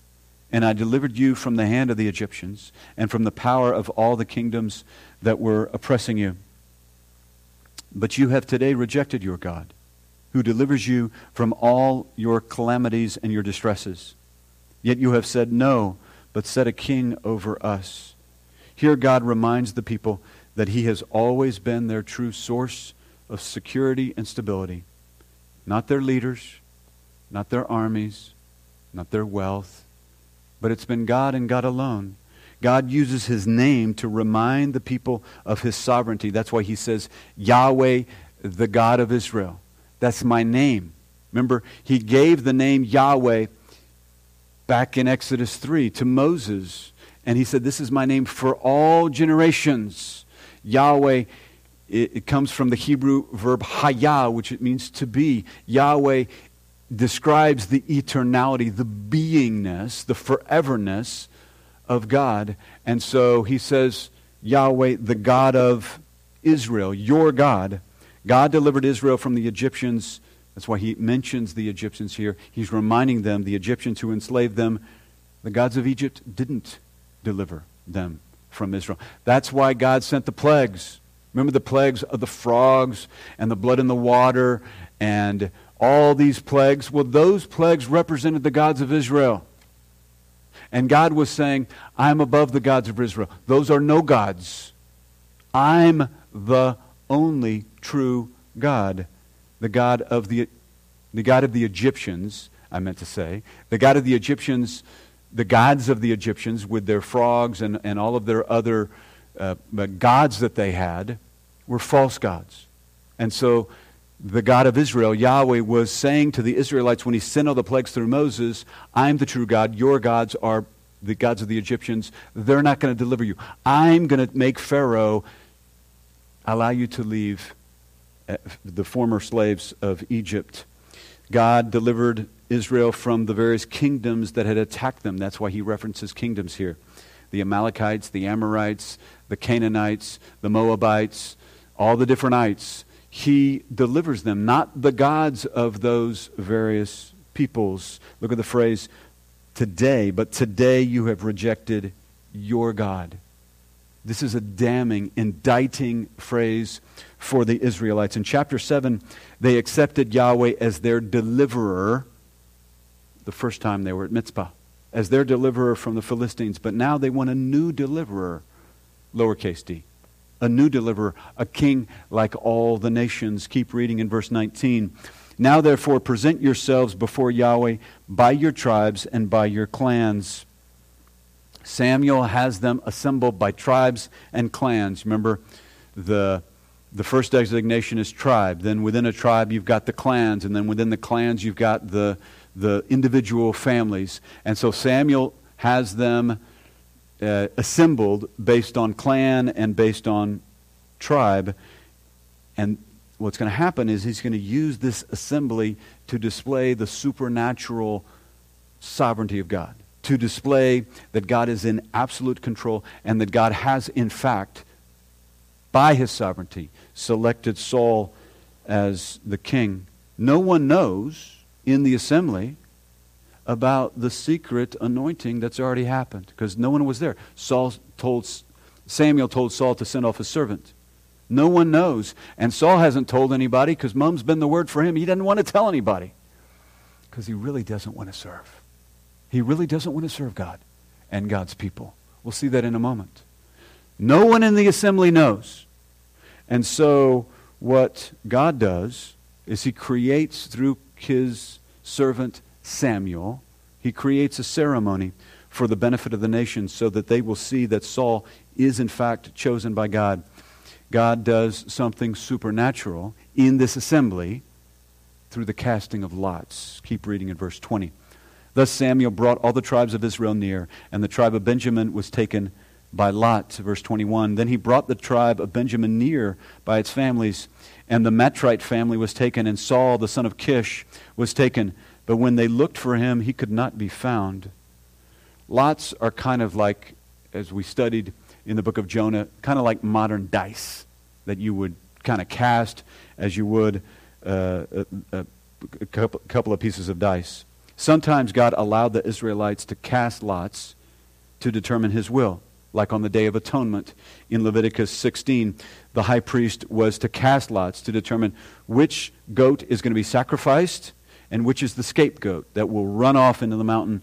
and I delivered you from the hand of the Egyptians, and from the power of all the kingdoms that were oppressing you. But you have today rejected your God who delivers you from all your calamities and your distresses. Yet you have said, No, but set a king over us. Here, God reminds the people that He has always been their true source of security and stability. Not their leaders, not their armies, not their wealth, but it's been God and God alone. God uses His name to remind the people of His sovereignty. That's why He says, Yahweh, the God of Israel. That's my name. Remember, he gave the name Yahweh back in Exodus 3 to Moses. And he said, This is my name for all generations. Yahweh, it, it comes from the Hebrew verb hayah, which it means to be. Yahweh describes the eternality, the beingness, the foreverness of God. And so he says, Yahweh, the God of Israel, your God. God delivered Israel from the Egyptians. That's why he mentions the Egyptians here. He's reminding them, the Egyptians who enslaved them, the gods of Egypt didn't deliver them from Israel. That's why God sent the plagues. Remember the plagues of the frogs and the blood in the water and all these plagues? Well, those plagues represented the gods of Israel. And God was saying, I'm above the gods of Israel. Those are no gods. I'm the only true God, the God of the, the God of the Egyptians, I meant to say, the God of the Egyptians, the gods of the Egyptians with their frogs and, and all of their other uh, gods that they had were false gods. And so the God of Israel, Yahweh, was saying to the Israelites when he sent all the plagues through Moses, I'm the true God, your gods are the gods of the Egyptians, they're not going to deliver you. I'm going to make Pharaoh allow you to leave the former slaves of Egypt. God delivered Israel from the various kingdoms that had attacked them. That's why he references kingdoms here the Amalekites, the Amorites, the Canaanites, the Moabites, all the different ites. He delivers them, not the gods of those various peoples. Look at the phrase today, but today you have rejected your God. This is a damning, indicting phrase for the Israelites. In chapter 7, they accepted Yahweh as their deliverer the first time they were at Mizpah, as their deliverer from the Philistines. But now they want a new deliverer, lowercase d. A new deliverer, a king like all the nations. Keep reading in verse 19. Now, therefore, present yourselves before Yahweh by your tribes and by your clans. Samuel has them assembled by tribes and clans. Remember, the, the first designation is tribe. Then within a tribe, you've got the clans. And then within the clans, you've got the, the individual families. And so Samuel has them uh, assembled based on clan and based on tribe. And what's going to happen is he's going to use this assembly to display the supernatural sovereignty of God, to display that God is in absolute control and that God has, in fact, by his sovereignty, selected Saul as the king. No one knows in the assembly about the secret anointing that's already happened because no one was there. Saul told Samuel told Saul to send off his servant. No one knows. And Saul hasn't told anybody because mom's been the word for him. He doesn't want to tell anybody because he really doesn't want to serve. He really doesn't want to serve God and God's people. We'll see that in a moment. No one in the assembly knows. And so, what God does is he creates through his servant Samuel, he creates a ceremony for the benefit of the nation so that they will see that Saul is in fact chosen by God. God does something supernatural in this assembly through the casting of lots. Keep reading in verse 20. Thus Samuel brought all the tribes of Israel near, and the tribe of Benjamin was taken by Lot. Verse 21. Then he brought the tribe of Benjamin near by its families, and the Matrite family was taken, and Saul, the son of Kish, was taken. But when they looked for him, he could not be found. Lots are kind of like, as we studied in the book of Jonah, kind of like modern dice that you would kind of cast as you would uh, a, a, couple, couple of pieces of dice. Sometimes God allowed the Israelites to cast lots to determine his will, like on the Day of Atonement in Leviticus 16. The high priest was to cast lots to determine which goat is going to be sacrificed and which is the scapegoat that will run off into the mountain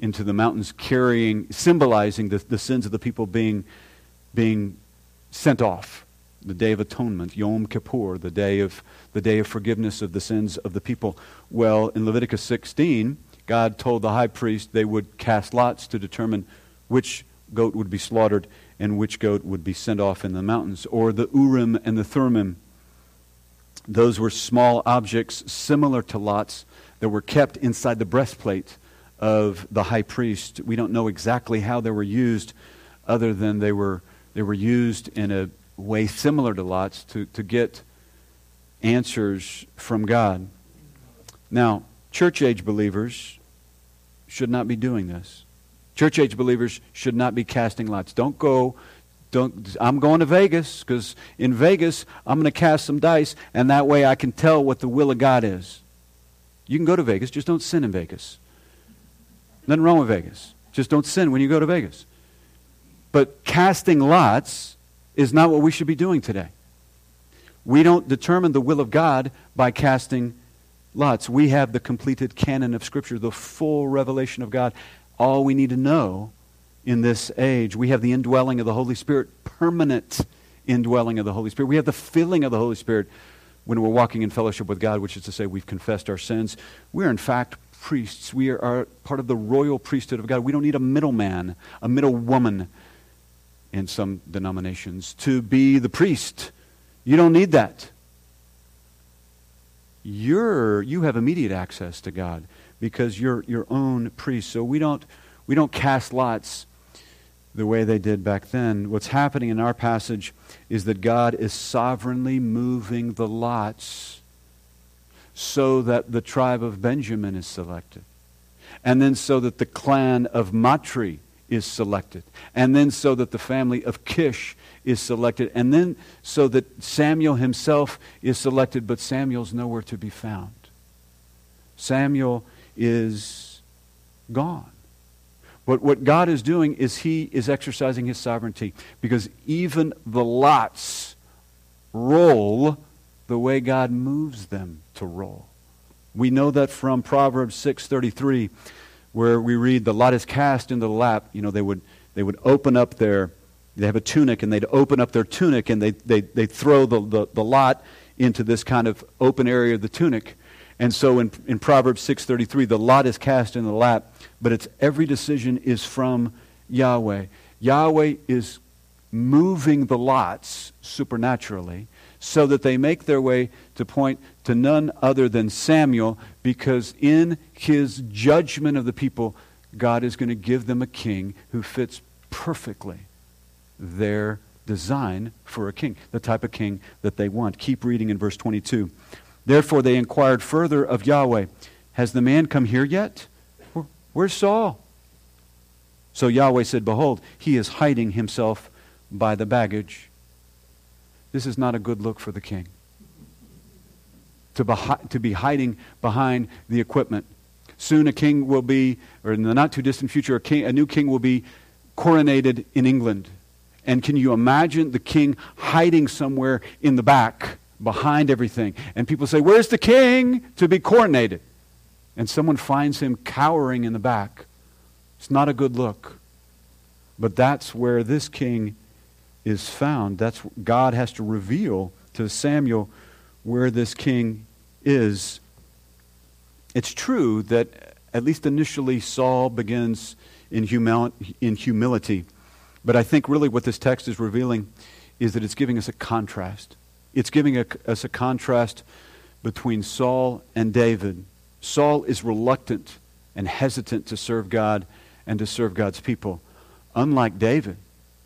into the mountains carrying symbolizing the, the sins of the people being being sent off. The day of atonement, Yom Kippur, the day of the day of forgiveness of the sins of the people. Well, in Leviticus 16, God told the high priest they would cast lots to determine which goat would be slaughtered and which goat would be sent off in the mountains. Or the Urim and the Thummim. Those were small objects similar to lots that were kept inside the breastplate of the high priest. We don't know exactly how they were used, other than they were they were used in a way similar to Lot's to, to get answers from God. Now, church age believers should not be doing this. Church age believers should not be casting lots. Don't go, don't, I'm going to Vegas because in Vegas I'm going to cast some dice and that way I can tell what the will of God is. You can go to Vegas, just don't sin in Vegas. Nothing wrong with Vegas. Just don't sin when you go to Vegas. But casting lots is not what we should be doing today. We don't determine the will of God by casting lots. We have the completed canon of Scripture, the full revelation of God. All we need to know in this age. We have the indwelling of the Holy Spirit, permanent indwelling of the Holy Spirit. We have the filling of the Holy Spirit when we're walking in fellowship with God, which is to say, we've confessed our sins. We're, in fact, priests. We are, part of the royal priesthood of God. We don't need a middleman, a middle woman in some denominations to be the priest. You don't need that. You're, you have immediate access to God because you're your own priest. So we don't, we don't cast lots the way they did back then. What's happening in our passage is that God is sovereignly moving the lots so that the tribe of Benjamin is selected. And then so that the clan of Matri is selected. And then so that the family of Kish is selected. And then so that Samuel himself is selected, but Samuel's nowhere to be found. Samuel is gone. But what God is doing is He is exercising His sovereignty because even the lots roll the way God moves them to roll. We know that from Proverbs 6:33 where we read the lot is cast into the lap, you know, they would they would open up their they have a tunic and they'd open up their tunic and they they they throw the, the, the lot into this kind of open area of the tunic. And so in, in Proverbs 6:33 the lot is cast in the lap, but it's every decision is from Yahweh. Yahweh is moving the lots supernaturally so that they make their way to point to none other than Samuel, because in his judgment of the people, God is going to give them a king who fits perfectly their design for a king, the type of king that they want. Keep reading in verse 22. Therefore, they inquired further of Yahweh, Has the man come here yet? Where's Saul? So Yahweh said, Behold, he is hiding himself by the baggage this is not a good look for the king. To be, to be hiding behind the equipment. Soon a king will be, or in the not too distant future, a, king, a new king will be coronated in England. And can you imagine the king hiding somewhere in the back behind everything? And people say, Where's the king to be coronated? And someone finds him cowering in the back. It's not a good look. But that's where this king is found. That's God has to reveal to Samuel where this king is. It's true that at least initially Saul begins in, humil- in humility, but I think really what this text is revealing is that it's giving us a contrast. It's giving a, us a contrast between Saul and David. Saul is reluctant and hesitant to serve God and to serve God's people, unlike David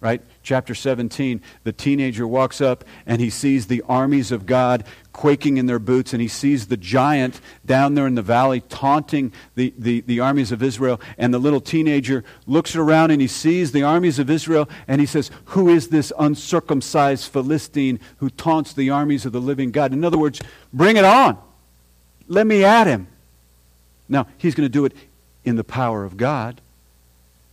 right? Chapter 17, the teenager walks up and he sees the armies of God quaking in their boots, and he sees the giant down there in the valley taunting the, the, the armies of Israel. And the little teenager looks around and he sees the armies of Israel, and he says, Who is this uncircumcised Philistine who taunts the armies of the living God? In other words, bring it on. Let me at him. Now, he's going to do it in the power of God,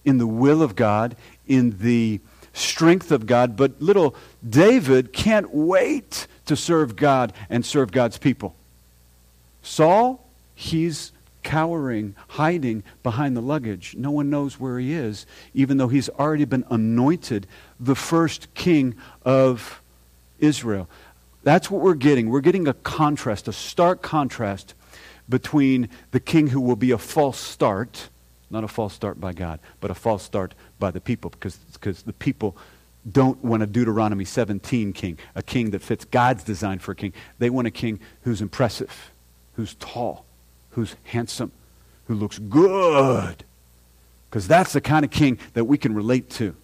in the will of God, in the strength of God, but little David can't wait to serve God and serve God's people. Saul, he's cowering, hiding behind the luggage. No one knows where he is, even though he's already been anointed the first king of Israel. That's what we're getting. We're getting a contrast, a stark contrast between the king who will be a false start, not a false start by God, but a false start by the people because, because the people don't want a Deuteronomy 17 king, a king that fits God's design for a king. They want a king who's impressive, who's tall, who's handsome, who looks good. Because that's the kind of king that we can relate to.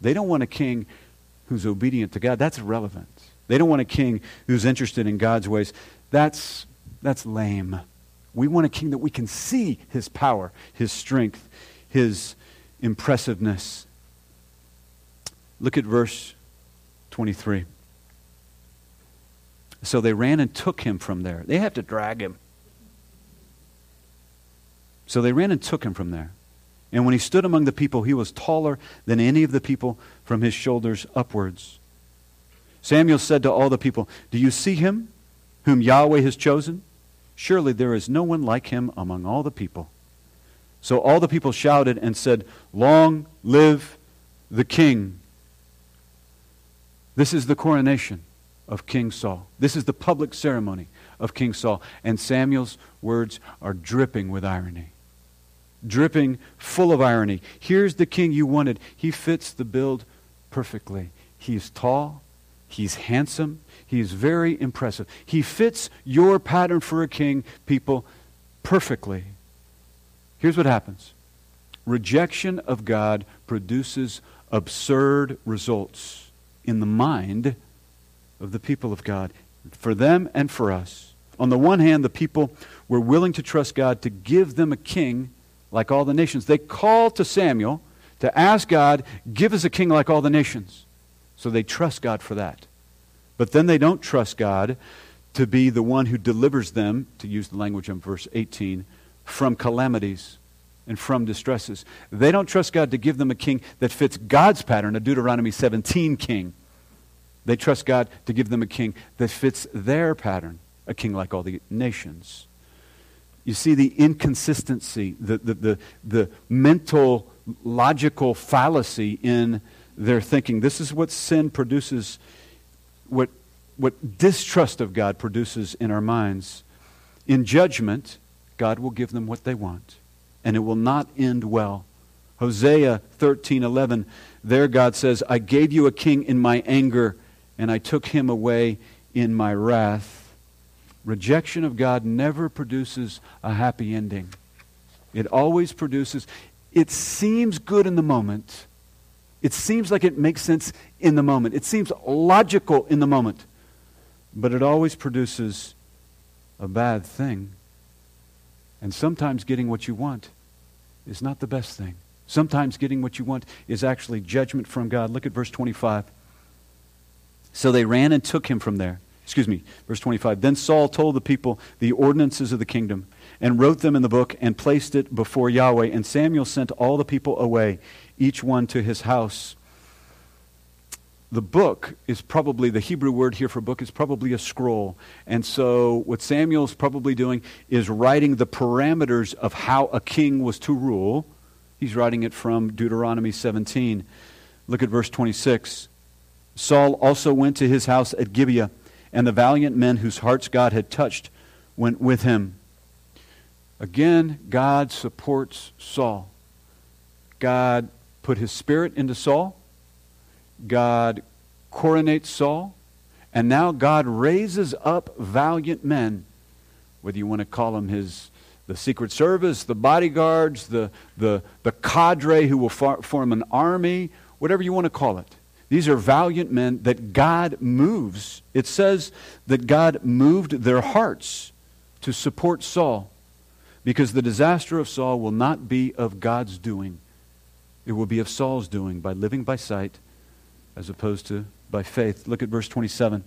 They don't want a king who's obedient to God. That's irrelevant. They don't want a king who's interested in God's ways. That's, that's lame. We want a king that we can see his power, his strength, his impressiveness. Look at verse 23. So they ran and took him from there. They have to drag him. So they ran and took him from there. And when he stood among the people, he was taller than any of the people from his shoulders upwards. Samuel said to all the people, Do you see him whom Yahweh has chosen? Surely there is no one like him among all the people. So all the people shouted and said, Long live the king. This is the coronation of King Saul. This is the public ceremony of King Saul. And Samuel's words are dripping with irony. Dripping full of irony. Here's the king you wanted. He fits the build perfectly. He's tall. He's handsome. He's very impressive. He fits your pattern for a king, people, perfectly. Here's what happens rejection of God produces absurd results in the mind of the people of God, for them and for us. On the one hand, the people were willing to trust God to give them a king like all the nations. They called to Samuel to ask God, give us a king like all the nations. So they trust God for that. But then they don't trust God to be the one who delivers them, to use the language in verse 18, from calamities and from distresses. They don't trust God to give them a king that fits God's pattern, a Deuteronomy 17 king. They trust God to give them a king that fits their pattern, a king like all the nations. You see the inconsistency, the, the, the, the mental, logical fallacy in their thinking. This is what sin produces, what, what distrust of God produces in our minds. In judgment, God will give them what they want, and it will not end well. Hosea 13:11 there God says, "I gave you a king in my anger, and I took him away in my wrath." Rejection of God never produces a happy ending. It always produces it seems good in the moment. It seems like it makes sense in the moment. It seems logical in the moment. But it always produces a bad thing. And sometimes getting what you want is not the best thing. Sometimes getting what you want is actually judgment from God. Look at verse 25. So they ran and took him from there. Excuse me, verse 25. Then Saul told the people the ordinances of the kingdom and wrote them in the book and placed it before Yahweh. And Samuel sent all the people away, each one to his house. The book is probably, the Hebrew word here for book is probably a scroll. And so what Samuel's probably doing is writing the parameters of how a king was to rule. He's writing it from Deuteronomy 17. Look at verse 26. Saul also went to his house at Gibeah, and the valiant men whose hearts God had touched went with him. Again, God supports Saul. God put his spirit into Saul. God coronates Saul. And now God raises up valiant men, whether you want to call them his the Secret Service, the bodyguards, the, the, the cadre who will far, form an army, whatever you want to call it. These are valiant men that God moves. It says that God moved their hearts to support Saul. Because the disaster of Saul will not be of God's doing, it will be of Saul's doing by living by sight as opposed to by faith. Look at verse 27.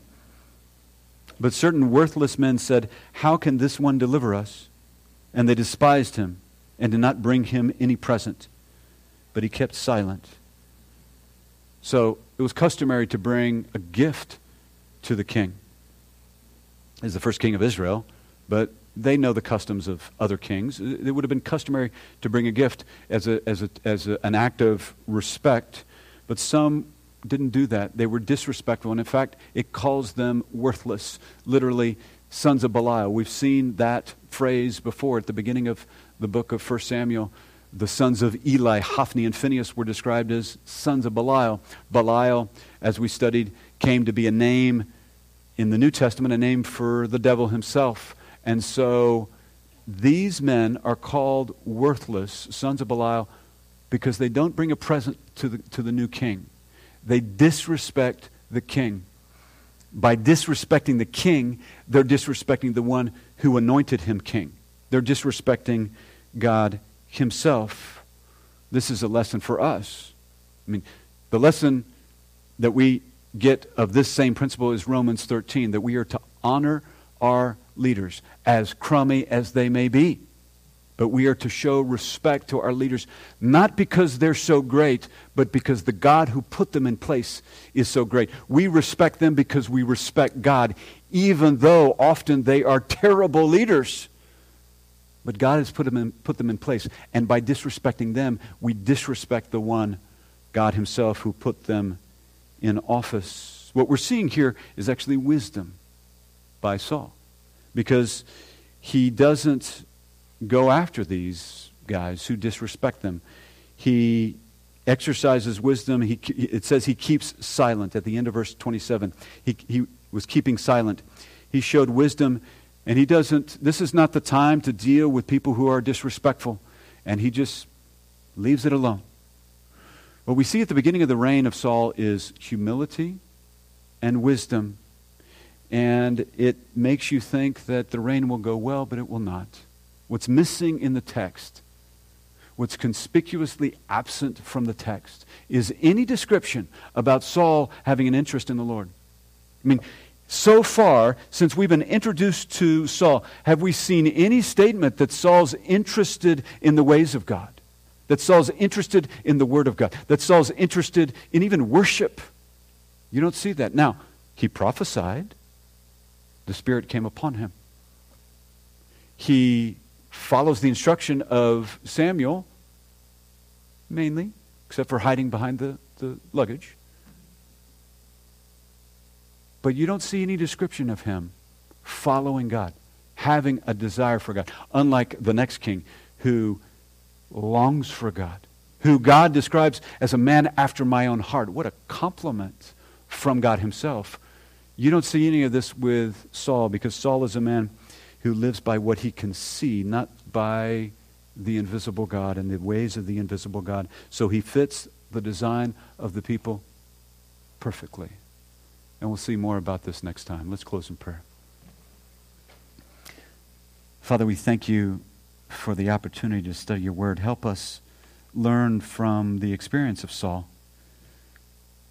But certain worthless men said, How can this one deliver us? And they despised him and did not bring him any present. But he kept silent. So it was customary to bring a gift to the king. He's the first king of Israel, but they know the customs of other kings. It would have been customary to bring a gift as, a, as, a, as a, an act of respect, but some didn't do that. They were disrespectful, and in fact, it calls them worthless, literally, sons of Belial. We've seen that phrase before at the beginning of the book of 1 Samuel. The sons of Eli, Hophni, and Phinehas were described as sons of Belial. Belial, as we studied, came to be a name in the New Testament, a name for the devil himself. And so these men are called worthless, sons of Belial, because they don't bring a present to the, to the new king. They disrespect the king. By disrespecting the king, they're disrespecting the one who anointed him king. They're disrespecting God himself. This is a lesson for us. I mean, the lesson that we get of this same principle is Romans 13, that we are to honor our leaders, as crummy as they may be. But we are to show respect to our leaders, not because they're so great, but because the God who put them in place is so great. We respect them because we respect God, even though often they are terrible leaders. But God has put them in, put them in place. And by disrespecting them, we disrespect the one, God Himself, who put them in office. What we're seeing here is actually wisdom by Saul because he doesn't go after these guys who disrespect them. He exercises wisdom. He, it says he keeps silent at the end of verse 27. He, he was keeping silent. He showed wisdom, and he doesn't, this is not the time to deal with people who are disrespectful. And he just leaves it alone. What we see at the beginning of the reign of Saul is humility and wisdom. And it makes you think that the reign will go well, but it will not. What's missing in the text, what's conspicuously absent from the text, is any description about Saul having an interest in the Lord. I mean, so far, since we've been introduced to Saul, have we seen any statement that Saul's interested in the ways of God? That Saul's interested in the Word of God? That Saul's interested in even worship? You don't see that. Now, he prophesied, the Spirit came upon him. He follows the instruction of Samuel, mainly, except for hiding behind the, the luggage. But you don't see any description of him following God, having a desire for God, unlike the next king who longs for God, who God describes as a man after my own heart. What a compliment from God himself. You don't see any of this with Saul because Saul is a man who lives by what he can see, not by the invisible God and the ways of the invisible God. So he fits the design of the people perfectly. And we'll see more about this next time. Let's close in prayer. Father, we thank you for the opportunity to study your word. Help us learn from the experience of Saul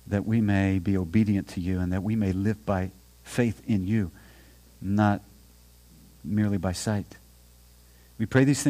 that we may be obedient to you and that we may live by faith in you, not merely by sight. We pray these things.